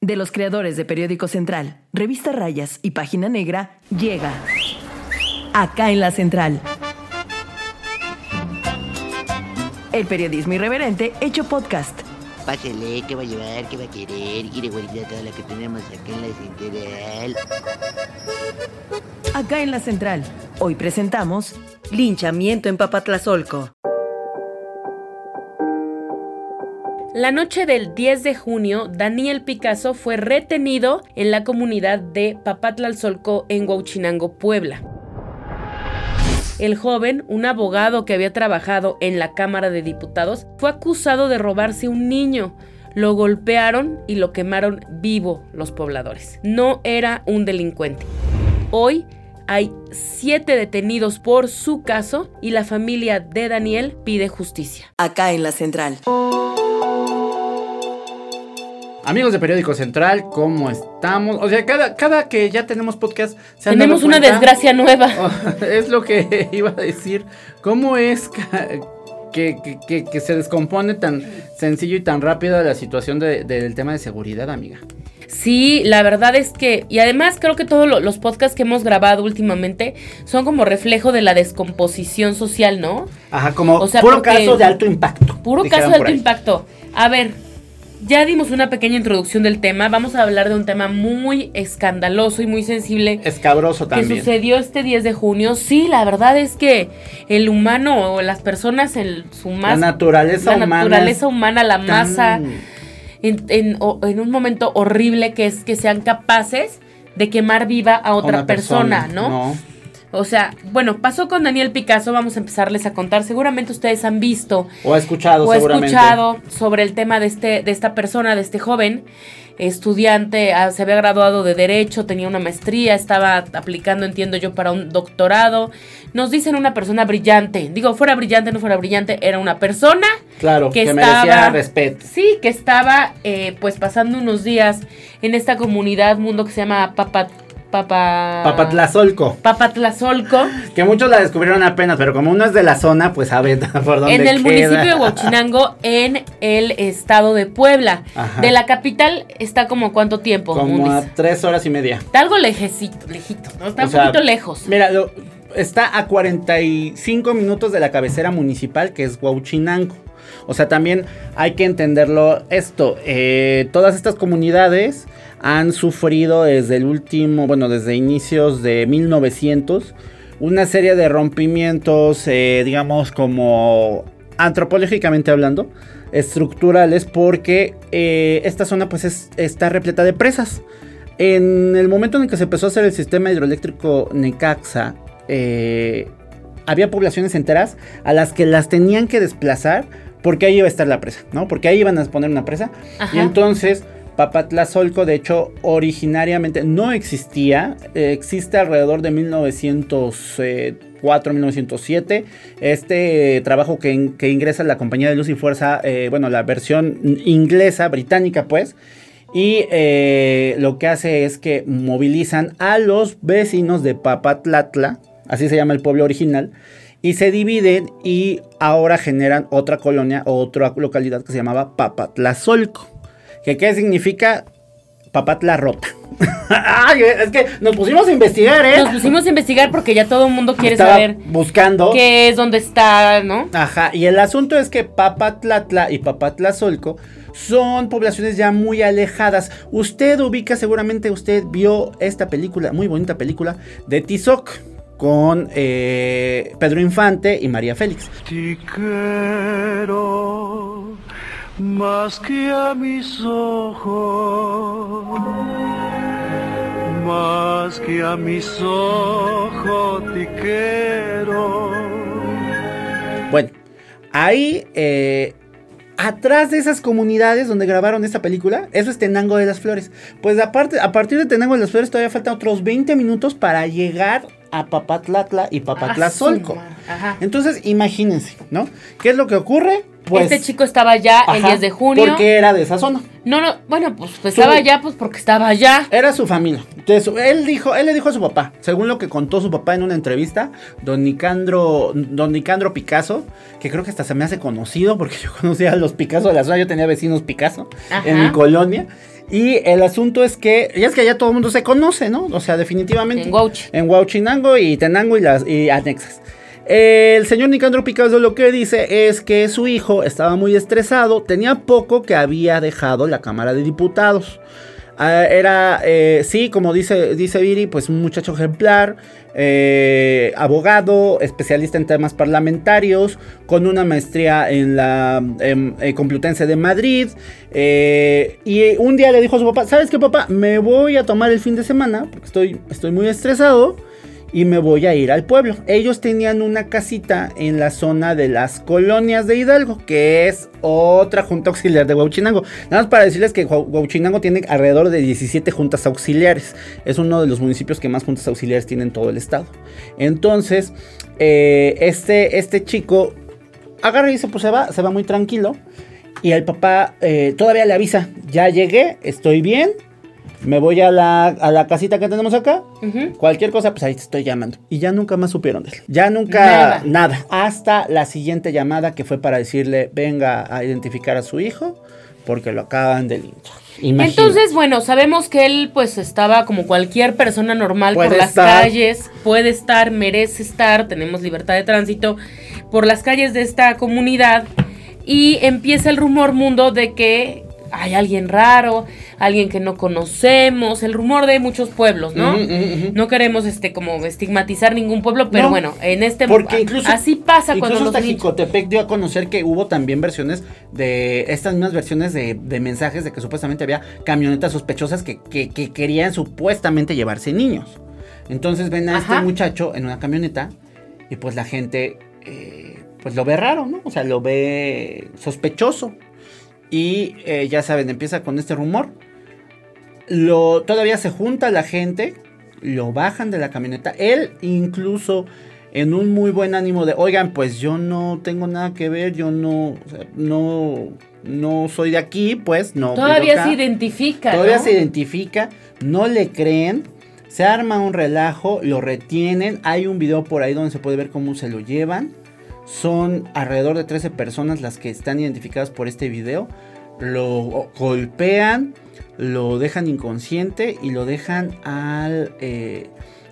De los creadores de Periódico Central, Revista Rayas y Página Negra, llega acá en la Central. El periodismo irreverente hecho podcast. Pásele, ¿qué va a llevar? ¿Qué va a querer? Quiere guardar todo lo que tenemos acá en la central. Acá en la Central. Hoy presentamos Linchamiento en Papatlazolco. La noche del 10 de junio, Daniel Picasso fue retenido en la comunidad de Papatlalzolco en Huauchinango, Puebla. El joven, un abogado que había trabajado en la Cámara de Diputados, fue acusado de robarse un niño. Lo golpearon y lo quemaron vivo los pobladores. No era un delincuente. Hoy hay siete detenidos por su caso y la familia de Daniel pide justicia. Acá en la Central. Amigos de Periódico Central, ¿cómo estamos? O sea, cada, cada que ya tenemos podcast... ¿se han Tenemos dado una desgracia nueva. Oh, es lo que iba a decir. ¿Cómo es que, que- que- que se descompone tan sencillo y tan rápido la situación de- del tema de seguridad, amiga? Sí, la verdad es que, y además creo que todos lo- los podcasts que hemos grabado últimamente son como reflejo de la descomposición social, ¿no? Ajá, como O sea, puro caso de alto impacto. Puro caso de alto ahí. impacto. A ver, ya dimos una pequeña introducción del tema, vamos a hablar de un tema muy escandaloso y muy sensible Escabroso que también. sucedió este 10 de junio. Sí, la verdad es que el humano o las personas en su más... La naturaleza la humana. naturaleza humana, la tan- masa, en, en- o- en un momento horrible que es que sean capaces de quemar viva a otra una persona, ¿no? O sea, bueno, pasó con Daniel Picasso, vamos a empezarles a contar. Seguramente ustedes han visto O ha escuchado, o seguramente. escuchado sobre el tema de este de esta persona, de este joven estudiante, ah, se había graduado de derecho, tenía una maestría, estaba aplicando, entiendo yo, para un doctorado. Nos dicen una persona brillante. Digo, fuera brillante, no fuera brillante, era una persona Claro, que, que merecía respeto. Sí, que estaba eh, pues pasando unos días en esta comunidad mundo que se llama Papa Papa Papatlazolco. Papatlazolco, Que muchos la descubrieron apenas, pero como uno es de la zona, pues sabe por dónde en el queda. municipio de Huachinango, en el estado de Puebla. Ajá. De la capital está como cuánto tiempo, Como a tres horas y media. Está algo lejecito, lejito, ¿no? Está O un sea, poquito lejos. Mira, lo- está a 45 minutos de la cabecera municipal, que es Huauchinango. O sea, también hay que entenderlo esto. eh, todas estas comunidades han sufrido desde el último, bueno, desde inicios de 1900, una serie de rompimientos, eh, digamos, como antropológicamente hablando, estructurales, porque eh, esta zona pues es- está repleta de presas. En el momento en el que se empezó a hacer el sistema hidroeléctrico Necaxa, eh, había poblaciones enteras a las que las tenían que desplazar porque ahí iba a estar la presa, ¿no? Porque ahí iban a poner una presa. Ajá. Y entonces, Papatlazolco, de hecho, originariamente no existía. eh, existe alrededor de 1904, 1907. Este trabajo que, in- que ingresa la compañía de luz y fuerza, eh, bueno, la versión inglesa, británica, pues. Y eh, lo que hace es que movilizan a los vecinos de Papatlatla, así se llama el pueblo original, y se dividen y ahora generan otra colonia o otra localidad que se llamaba Papatlazolco. ¿Que ¿Qué significa? Papatla Rota. Ay, es que nos pusimos a investigar, ¿eh? Nos pusimos a investigar porque ya todo el mundo quiere Estaba saber buscando. qué es, dónde está, ¿no? Ajá, y el asunto es que Papatlatla y Papatlazolco son poblaciones ya muy alejadas. Usted ubica, seguramente usted vio esta película, muy bonita película, de Tizoc con eh, Pedro Infante y María Félix. Te quiero más que a mis ojos, más que a mis ojos te quiero. Bueno, ahí, eh, atrás de esas comunidades donde grabaron esta película, eso es Tenango de las Flores. Pues aparte, a partir de Tenango de las Flores todavía faltan otros 20 minutos para llegar a Papatlatla y Papatlazolco. Ah. Entonces, imagínense, ¿no? ¿Qué es lo que ocurre? Pues, este chico estaba allá el ajá, 10 de junio. Porque era de esa zona. No, no, bueno, pues, pues estaba allá pues porque estaba allá. Era su familia. Entonces, él dijo, él le dijo a su papá, según lo que contó su papá en una entrevista, don Nicandro, don Nicandro Picasso, que creo que hasta se me hace conocido, porque yo conocía a los Picasso de la zona, yo tenía vecinos Picasso Ajá. en mi colonia. Y el asunto es que, ya es que allá todo el mundo se conoce, ¿no? O sea, definitivamente. En Huauchi. En Huauchinango y Tenango y las y anexas. El señor Nicandro Picasso lo que dice es que su hijo estaba muy estresado, tenía poco que había dejado la Cámara de Diputados. Ah, era, eh, sí, como dice, dice Viri, pues un muchacho ejemplar, eh, abogado, especialista en temas parlamentarios, con una maestría en la em, eh, Complutense de Madrid. y un día le dijo a su papá, ¿sabes qué papá? Me voy a tomar el fin de semana, porque estoy, estoy muy estresado y me voy a ir al pueblo. Ellos tenían una casita en la zona de las colonias de Hidalgo, que es otra junta auxiliar de Huauchinango. Nada más para decirles que Huauchinango tiene alrededor de 17 juntas auxiliares. Es uno de los municipios que más juntas auxiliares tiene en todo el estado. Entonces, eh, este, este chico agarra y dice, pues se va, se va muy tranquilo. Y el papá eh, todavía le avisa, ya llegué, estoy bien, me voy a la, a la casita que tenemos acá. Cualquier cosa, pues ahí te estoy llamando. Y ya nunca más supieron de él. Ya nunca Nada. nada. Hasta la siguiente llamada que fue para decirle, venga a identificar a su hijo porque lo acaban de linchar. Imagínate. Entonces, bueno, sabemos que él pues estaba como cualquier persona normal Puede por las estar. calles, puede estar, merece estar, tenemos libertad de tránsito por las calles de esta comunidad y empieza el rumor mundo de que hay alguien raro, alguien que no conocemos, el rumor de muchos pueblos, ¿no? No queremos este como estigmatizar ningún pueblo, pero No, bueno, en este Porque incluso, así pasa cuando incluso los hasta niños- Jicotepec dio a conocer que hubo también versiones de estas mismas versiones de, de mensajes de que supuestamente había camionetas sospechosas que, que- que querían supuestamente llevarse niños. Entonces ven a Ajá. este muchacho en una camioneta y pues la gente eh, pues lo ve raro, ¿no? O sea, lo ve sospechoso. Y eh, ya saben, empieza con este rumor. Lo, todavía se junta la gente, lo bajan de la camioneta. Él incluso en un muy buen ánimo de, oigan, pues yo no tengo nada que ver, yo no, o sea, no, no soy de aquí, pues no. todavía acá". se identifica. Todavía ¿no? se identifica, no le creen, se arma un relajo, lo retienen. Hay un video por ahí donde se puede ver cómo se lo llevan. Son alrededor de 13 personas las que están identificadas por este video. Lo golpean, lo dejan inconsciente y lo dejan al, eh,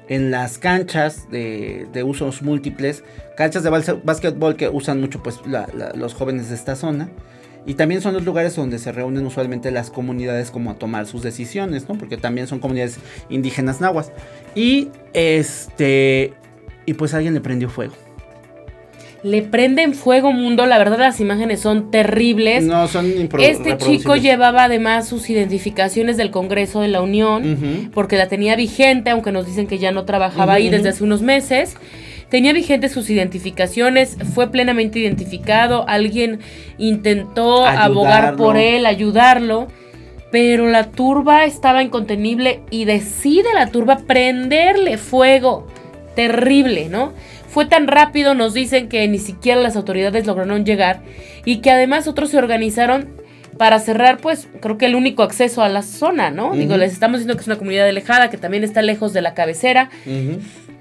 en las canchas de, de usos múltiples. Canchas de básquetbol que usan mucho pues, los jóvenes de esta zona. Y también son los lugares donde se reúnen usualmente las comunidades como a tomar sus decisiones, ¿no? Porque también son comunidades indígenas nahuas. Y este. Y pues alguien le prendió fuego. Le prenden fuego mundo, la verdad las imágenes son terribles. No, son Este chico llevaba además sus identificaciones del Congreso de la Unión, porque la tenía vigente, aunque nos dicen que ya no trabajaba ahí desde hace unos meses. Tenía vigentes sus identificaciones, fue plenamente identificado, alguien intentó abogar por él, ayudarlo, pero la turba estaba incontenible y decide la turba prenderle fuego. Terrible, ¿no? Fue tan rápido, nos dicen que ni siquiera las autoridades lograron llegar y que además otros se organizaron para cerrar, pues, creo que el único acceso a la zona, ¿no? Digo, les estamos diciendo que es una comunidad alejada, que también está lejos de la cabecera.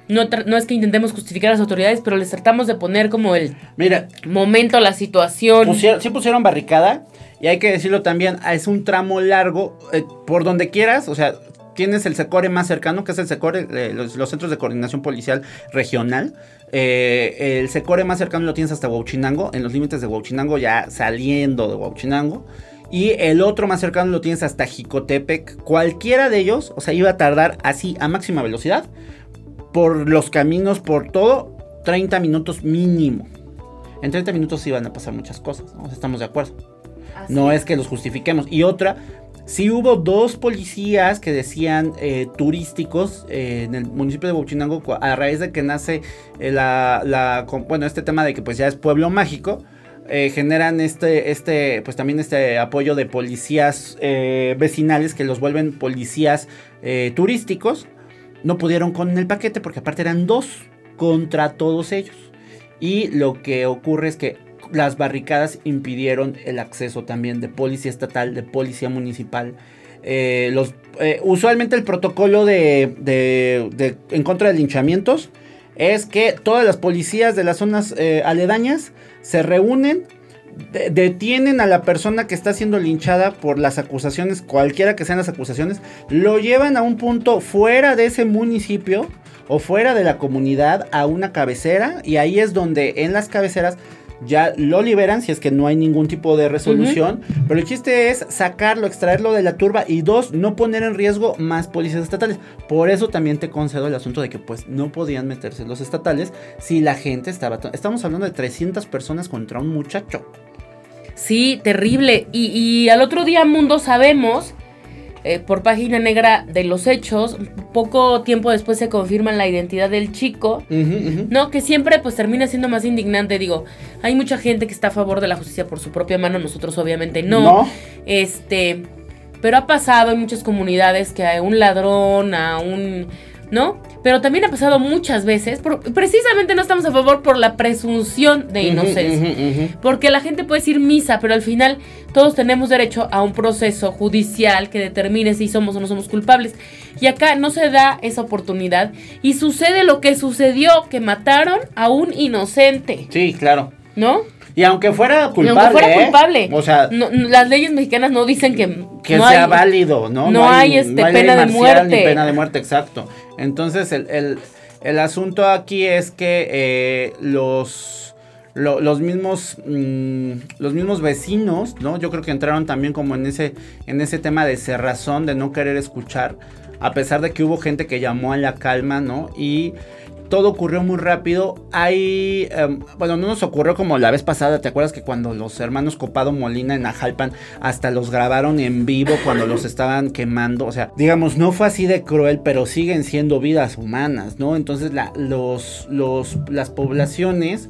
No, tra- no es que intentemos justificar a las autoridades, pero les tratamos de poner como el Mira, momento, la situación. pusieron, sí pusieron barricada Y hay que decirlo también, es un tramo largo, eh, por donde quieras, o sea, tienes el SECORE más cercano, que es el SECORE, eh, los, los Centros de Coordinación Policial Regional. Eh, el SECORE más cercano lo tienes hasta Huachinango, en los límites de Huachinango, ya saliendo de Huachinango. Y el otro más cercano lo tienes hasta Jicotepec. Cualquiera de ellos, o sea, iba a tardar así a máxima velocidad. Por los caminos, por todo, 30 minutos mínimo. En 30 minutos iban a pasar muchas cosas, ¿no? Estamos de acuerdo. No es que los justifiquemos. Y otra, sí hubo dos policías que decían eh, turísticos eh, en el municipio de Huachinango a raíz de que nace eh, la, bueno, este tema de que pues ya es pueblo mágico. generan este, este, pues también este apoyo de policías vecinales que los vuelven policías turísticos. No pudieron con el paquete porque aparte eran dos contra todos ellos. Y lo que ocurre es que las barricadas impidieron el acceso también de policía estatal, de policía municipal. Eh, eh, usualmente el protocolo de, de- de- en contra de linchamientos es que todas las policías de las zonas eh, aledañas se reúnen, de- detienen a la persona que está siendo linchada por las acusaciones, cualquiera que sean las acusaciones, lo llevan a un punto fuera de ese municipio o fuera de la comunidad a una cabecera y ahí es donde en las cabeceras ya lo liberan si es que no hay ningún tipo de resolución. Pero el chiste es sacarlo, extraerlo de la turba y dos, no poner en riesgo más policías estatales. Por eso también te concedo el asunto de que pues no podían meterse los estatales si la gente estaba... Estamos hablando de 300 personas contra un muchacho. Sí, terrible. Y, y al otro día, Mundo, sabemos, eh, por página negra de los hechos, poco tiempo después se confirma la identidad del chico. No, que siempre pues termina siendo más indignante. Digo, hay mucha gente que está a favor de la justicia por su propia mano, nosotros obviamente no. No. Este, pero ha pasado en muchas comunidades que a un ladrón, a un, ¿no? Pero también ha pasado muchas veces, por- precisamente no estamos a favor por la presunción de inocencia. Porque la gente puede decir misa, pero al final todos tenemos derecho a un proceso judicial que determine si somos o no somos culpables. Y acá no se da esa oportunidad y sucede lo que sucedió, que mataron a un inocente, Sí, claro. ¿no? Y aunque fuera culpable. aunque fuera ¿eh? culpable. O sea, No- las leyes mexicanas no dicen que, que no sea hay- válido, ¿no? no hay, este, pena de marcial ni muerte. pena de muerte, exacto. Entonces, el, el- el asunto aquí es que eh, los, lo- los mismos mm, los mismos vecinos, ¿no? Yo creo que entraron también como en ese, en ese tema de cerrazón, de no querer escuchar, a pesar de que hubo gente que llamó a la calma, ¿no? Y todo ocurrió muy rápido. Hay, em, bueno, no nos ocurrió como la vez pasada. ¿Te acuerdas que cuando los hermanos Copado Molina en Ajalpan hasta los grabaron en vivo cuando los estaban quemando? O sea, digamos, no fue así de cruel, pero siguen siendo vidas humanas, ¿no? Entonces, la- los, los, las poblaciones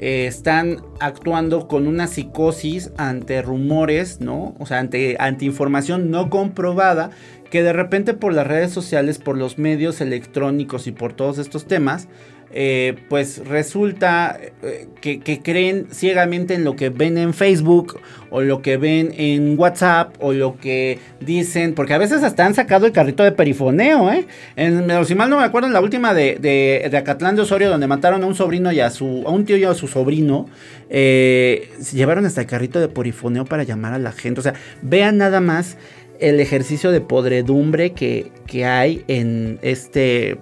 eh, están actuando con una psicosis ante rumores, ¿no? O sea, ante, ante información no comprobada que de repente por las redes sociales, por los medios electrónicos y por todos estos temas, eh, pues resulta eh, que, creen ciegamente en lo que ven en Facebook o lo que ven en WhatsApp o lo que dicen, porque a veces hasta han sacado el carrito de perifoneo, ¿eh? En, si mal no me acuerdo, en la última de, de, de Acatlán de Osorio, donde mataron a un sobrino y a su, a un tío y a su sobrino, eh, llevaron hasta el carrito de perifoneo para llamar a la gente. O sea, vean nada más el ejercicio de podredumbre que, que hay en este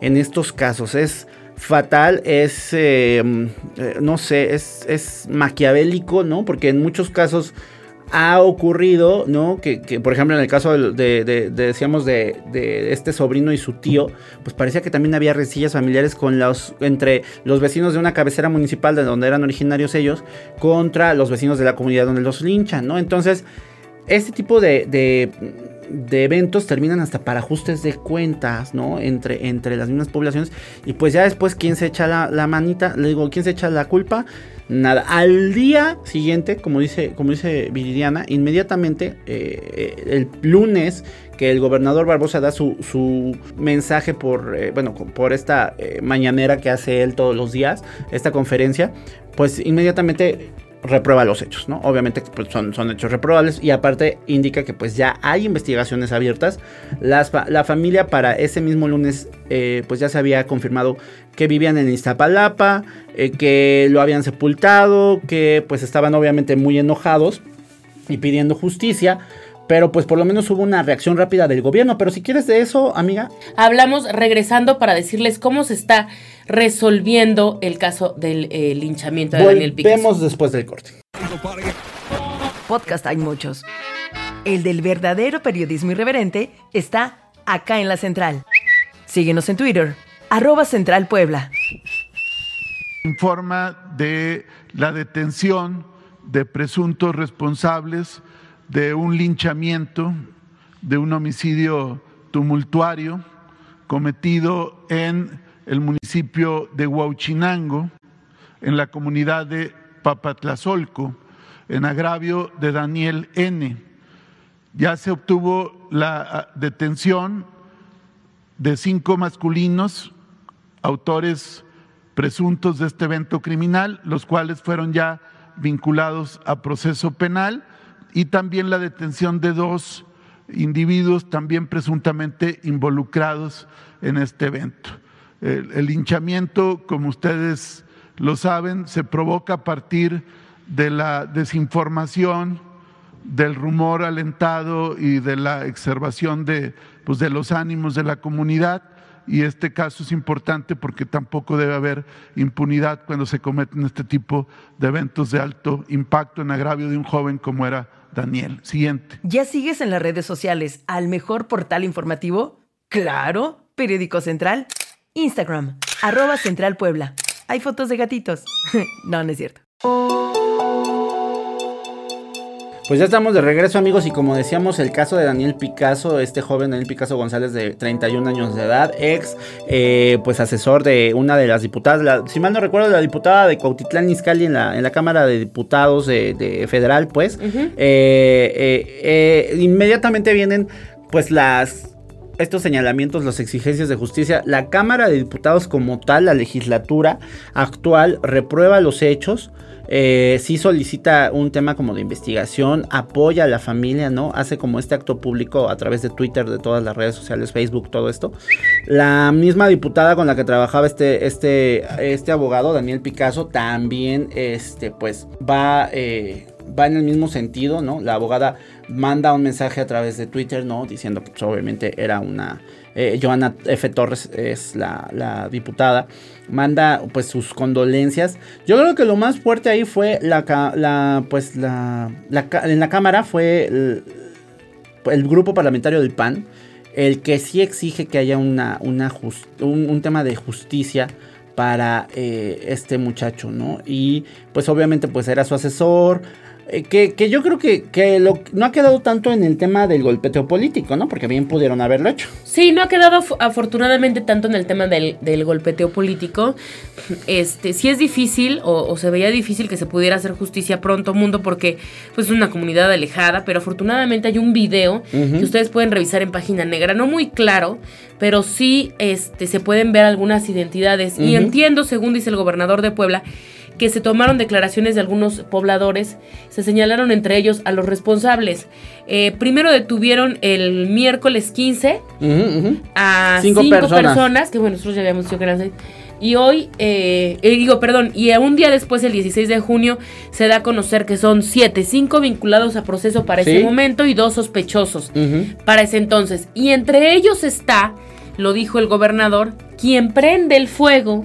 en estos casos es fatal es eh, eh, no sé es, es maquiavélico no porque en muchos casos ha ocurrido, ¿no? Que, que, por ejemplo en el caso de, de- de- de, de este sobrino y su tío, pues parecía que también había rencillas familiares con los entre los vecinos de una cabecera municipal de donde eran originarios ellos contra los vecinos de la comunidad donde los linchan, ¿no? Entonces este tipo de, de- eventos terminan hasta para ajustes de cuentas, ¿no? Entre, entre las mismas poblaciones. Y pues ya después, ¿quién se echa la, la manita? Le digo, ¿quién se echa la culpa? Nada. Al día siguiente, como dice, como dice Viridiana, inmediatamente, eh, el lunes, que el gobernador Barbosa da su, su mensaje por, eh, bueno, por esta eh, mañanera que hace él todos los días, esta conferencia, pues inmediatamente reprueba los hechos, ¿no? Obviamente pues, son, son hechos reprobables y aparte indica que pues ya hay investigaciones abiertas. Las la familia para ese mismo lunes eh, pues ya se había confirmado que vivían en Iztapalapa, eh, que lo habían sepultado, que pues estaban obviamente muy enojados y pidiendo justicia. Pero pues por lo menos hubo una reacción rápida del gobierno. Pero si quieres de eso, amiga. Hablamos regresando para decirles cómo se está resolviendo el caso del eh, linchamiento de Daniel Picasso. Vemos después del corte. Podcast hay muchos. El del verdadero periodismo irreverente está acá en la central. Síguenos en Twitter, arroba Central Puebla. informa de la detención de presuntos responsables de un linchamiento, de un homicidio tumultuario cometido en el municipio de Huauchinango, en la comunidad de Papatlazolco, en agravio de Daniel N. Ya se obtuvo la ah, detención de cinco masculinos, autores presuntos de este evento criminal, los cuales fueron ya vinculados a proceso penal, y también la detención de dos individuos también presuntamente involucrados en este evento. El, el linchamiento, como ustedes lo saben, se provoca a partir de la desinformación, del rumor alentado y de la exacerbación de, pues, de los ánimos de la comunidad. Y este caso es importante porque tampoco debe haber impunidad cuando se cometen este tipo de eventos de alto impacto en agravio de un joven como era Daniel. Siguiente. ¿Ya sigues en las redes sociales al mejor portal informativo? Claro, Periódico Central. Instagram, arroba Central Puebla. Hay fotos de gatitos. no, no es cierto. Pues ya estamos de regreso amigos y como decíamos el caso de Daniel Picasso, este joven Daniel Picasso González de 31 años de edad, ex eh, pues asesor de una de las diputadas, la- si mal no recuerdo la diputada de Cuautitlán Izcalli en la, en la Cámara de Diputados de, de Federal pues, eh, eh, inmediatamente vienen pues las estos señalamientos, las exigencias de justicia, la Cámara de Diputados como tal, la legislatura actual, reprueba los hechos, eh, sí solicita un tema como de investigación, apoya a la familia, ¿no? Hace como este acto público a través de Twitter, de todas las redes sociales, Facebook, todo esto. La misma diputada con la que trabajaba este, este, este abogado, Daniel Picasso, también, este, pues, va... eh, va en el mismo sentido, ¿no? La abogada manda un mensaje a través de Twitter, ¿no? Diciendo que pues, obviamente era una... eh, Joana F. Torres es la, diputada. Manda pues sus condolencias. Yo creo que lo más fuerte ahí fue la... pues la, en la Cámara fue el, grupo parlamentario del PAN. El que sí exige que haya una, un tema de justicia para eh, este muchacho, ¿no? Y pues obviamente pues era su asesor. Eh, que, que yo creo que, que lo- no ha quedado tanto en el tema del golpeteo político, ¿no? Porque bien pudieron haberlo hecho. Sí, no ha quedado af- afortunadamente tanto en el tema del, del golpeteo político. Este, sí es difícil, o, o se veía difícil que se pudiera hacer justicia pronto, mundo, porque pues, es una comunidad alejada, pero afortunadamente hay un video que ustedes pueden revisar en página negra, no muy claro, pero sí este, se pueden ver algunas identidades. Y entiendo, según dice el gobernador de Puebla, que se tomaron declaraciones de algunos pobladores, se señalaron entre ellos a los responsables. Eh, primero detuvieron el miércoles 15 Ujú, ujú. a Cinco cinco, personas. personas. que bueno, nosotros ya habíamos dicho que eran seis. Y hoy, eh, eh, digo, perdón, y un día después, el 16 de junio, se da a conocer que son siete, cinco vinculados a proceso para Sí. ese momento y dos sospechosos para ese entonces. Y entre ellos está, lo dijo el gobernador, quien prende el fuego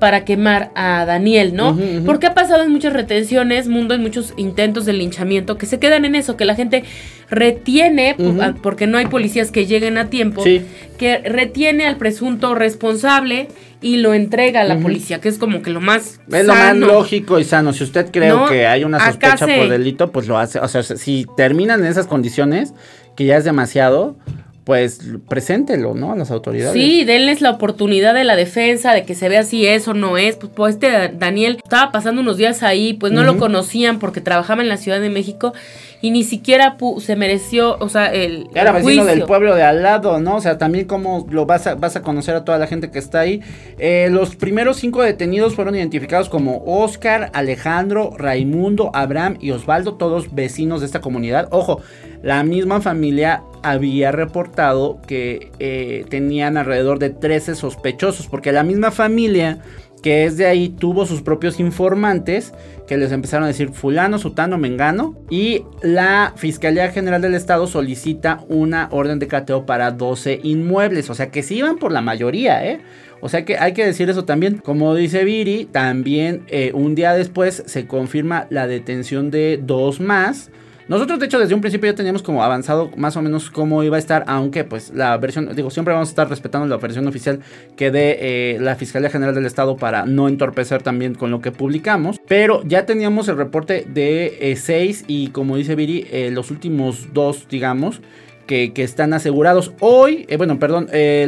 para quemar a Daniel, ¿no? Porque ha pasado en muchas retenciones, mundo, en muchos intentos de linchamiento que se quedan en eso, que la gente retiene, po- Ujú. a- porque no hay policías que lleguen a tiempo, Sí. que retiene al presunto responsable y lo entrega a la policía, que es como que lo más Es lo más lógico y sano. Si usted cree No, que hay una sospecha por delito, pues lo hace. O sea, si terminan en esas condiciones, que ya es demasiado, pues preséntelo, ¿no? A las autoridades. Sí, denles la oportunidad de la defensa, de que se vea si es o no es. Pues, pues, este Da- Daniel estaba pasando unos días ahí, pues no lo conocían porque trabajaba en la Ciudad de México y ni siquiera se mereció, o sea, el, Era el vecino del pueblo de al lado, ¿no? O sea, también cómo lo vas a, vas a conocer a toda la gente que está ahí. Eh, los primeros cinco detenidos fueron identificados como Oscar, Alejandro, Raimundo, Abraham y Osvaldo, todos vecinos de esta comunidad. Ojo, la misma familia había reportado que eh, tenían alrededor de 13 sospechosos, porque la misma familia que es de ahí tuvo sus propios informantes que les empezaron a decir fulano, sutano, mengano y la Fiscalía General del Estado solicita una orden de cateo para 12 inmuebles, o sea que sí iban por la mayoría, ¿eh? O sea que hay que decir eso también. Como dice Viri, también eh, un día después se confirma la detención de dos más. Nosotros, de hecho, desde un principio ya teníamos como avanzado más o menos cómo iba a estar, aunque pues la versión, digo, siempre vamos a estar respetando la versión oficial que dé eh, la Fiscalía General del Estado para no entorpecer también con lo que publicamos. Pero ya teníamos el reporte de 6 y como dice Viri, eh, los últimos dos, digamos, que, están asegurados. Hoy, eh, bueno, perdón, eh,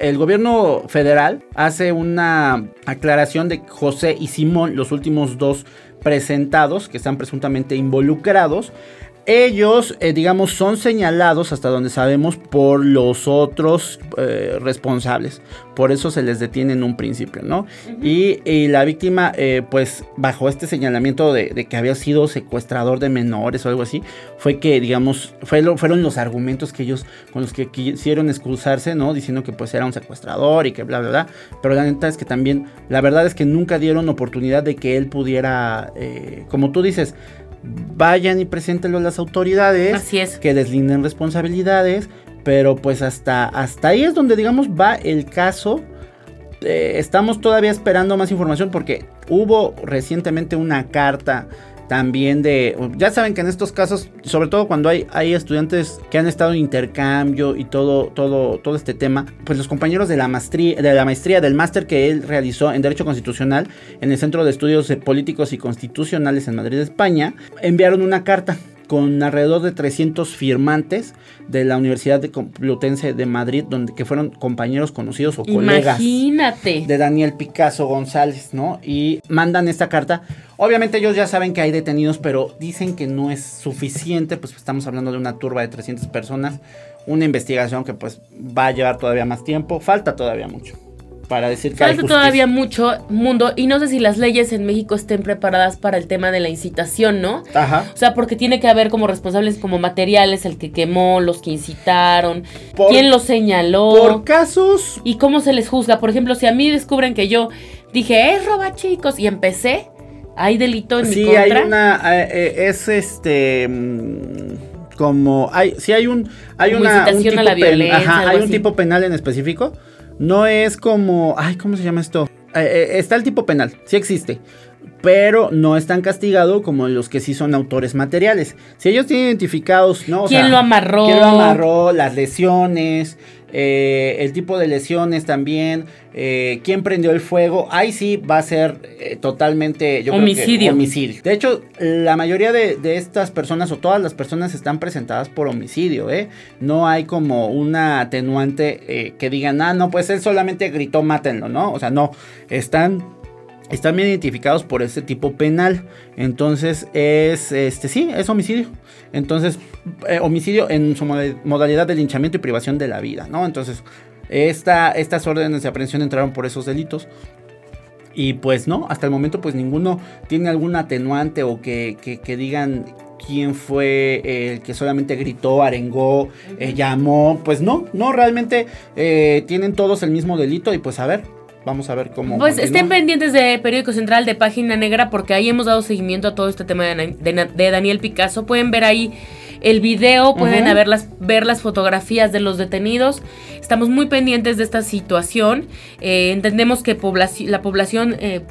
el gobierno federal hace una aclaración de José y Simón, los últimos dos presentados que están presuntamente involucrados. Ellos, eh, digamos, son señalados hasta donde sabemos por los otros eh, responsables. Por eso se les detiene en un principio, ¿no? y, la víctima, eh, pues, bajo este señalamiento de, que había sido secuestrador de menores o algo así, fue que, digamos, fueron los argumentos que ellos, con los que quisieron excusarse, ¿no? Diciendo que pues era un secuestrador y que bla, bla, bla. Pero la neta es que también, la verdad es que nunca dieron oportunidad de que él pudiera, como tú dices, vayan y preséntenlo a las autoridades. Así es. Que deslinden responsabilidades. Pero pues hasta, hasta ahí es donde digamos va el caso. Eh, estamos todavía esperando más información porque hubo recientemente una carta también de, ya saben que en estos casos, sobre todo cuando hay, hay estudiantes que han estado en intercambio y todo, todo, todo este tema, pues los compañeros de la maestría, de la maestría del máster que él realizó en Derecho Constitucional en el Centro de Estudios Políticos y Constitucionales en Madrid, España, enviaron una carta con alrededor de 300 firmantes de la Universidad de Complutense de Madrid, donde que fueron compañeros conocidos o colegas de Daniel Picasso González, ¿no? Y mandan esta carta. Obviamente ellos ya saben que hay detenidos, pero dicen que no es suficiente, pues estamos hablando de una turba de 300 personas, una investigación que pues va a llevar todavía más tiempo, falta todavía mucho para decir que Falta todavía mucho mundo y no sé si las leyes en México estén preparadas para el tema de la incitación, ¿no? Ajá. O sea, porque tiene que haber como responsables como materiales, el que quemó, los que incitaron, quién los señaló. Por casos. Y cómo se les juzga. Por ejemplo, si a mí descubren que yo dije, es roba chicos, y empecé, hay delito en mi contra. Sí, hay una, eh, eh, es este... Mm, como hay si hay un hay una un tipo a la ajá, hay un tipo penal en específico no es como, ay, ¿cómo se llama esto? Eh, eh, está el tipo penal, sí existe, pero no es tan castigado como los que sí son autores materiales. Si ellos tienen identificados, ¿no? ¿Quién lo amarró? ¿Quién lo amarró? Las lesiones, eh, el tipo de lesiones también, eh, quién prendió el fuego, ahí sí va a ser eh, totalmente homicidio. homicidio. De hecho, la mayoría de, estas personas o todas las personas están presentadas por homicidio, ¿eh? No hay como una atenuante que digan, ah, no, pues él solamente gritó, mátenlo, ¿no? O sea, no, están están bien identificados por este tipo penal. Entonces es, este, sí, es homicidio. Entonces, eh, homicidio en su modalidad de linchamiento y privación de la vida, ¿no? Entonces, esta, estas órdenes de aprehensión entraron por esos delitos. Y pues no, hasta el momento pues ninguno tiene algún atenuante o que, que, digan quién fue el que solamente gritó, arengó, eh, llamó. Pues no, no, realmente eh, tienen todos el mismo delito y pues a ver, Vamos a ver cómo. Pues estén pendientes de Periódico Central, de Página Negra, porque ahí hemos dado seguimiento a todo este tema de, Daniel Picasso. Pueden ver ahí el video, pueden ver, las, ver las fotografías de los detenidos. Estamos muy pendientes de esta situación. Eh, entendemos que la población eh,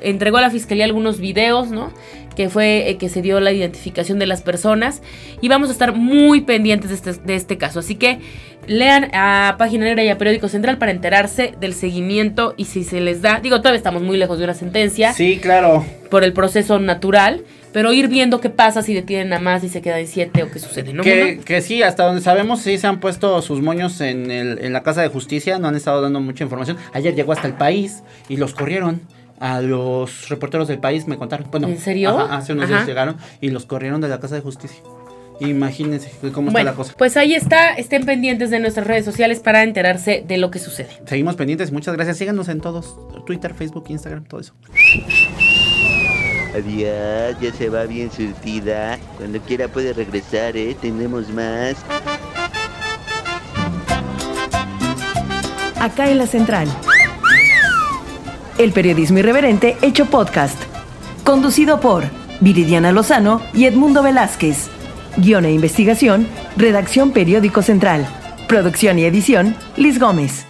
entregó a la fiscalía algunos videos, ¿no? Que fue eh, que se dio la identificación de las personas y vamos a estar muy pendientes de este, de este caso. Así que lean a Página Negra y a Periódico Central para enterarse del seguimiento y si se les da, digo, todavía estamos muy lejos de una sentencia. Sí, claro. Por el proceso natural. Pero ir viendo qué pasa si detienen a más y se queda en siete o qué sucede, ¿no? Que, que sí, hasta donde sabemos sí se han puesto sus moños en, el, en la Casa de Justicia, no han estado dando mucha información. Ayer llegó hasta el país y los corrieron a los reporteros del país me contaron. Bueno, ¿En serio? hace unos días llegaron y los corrieron de la Casa de Justicia. Imagínense cómo está la cosa. Pues ahí está, estén pendientes de nuestras redes sociales para enterarse de lo que sucede. Seguimos pendientes, muchas gracias. Síganos en todos, Twitter, Facebook, Instagram, todo eso. Adiós, ya se va bien surtida. Cuando quiera puede regresar, ¿eh? Tenemos más. Acá en la central. El periodismo irreverente hecho podcast. Conducido por Viridiana Lozano y Edmundo Velázquez. Guión e investigación, redacción Periódico Central. Producción y edición, Liz Gómez.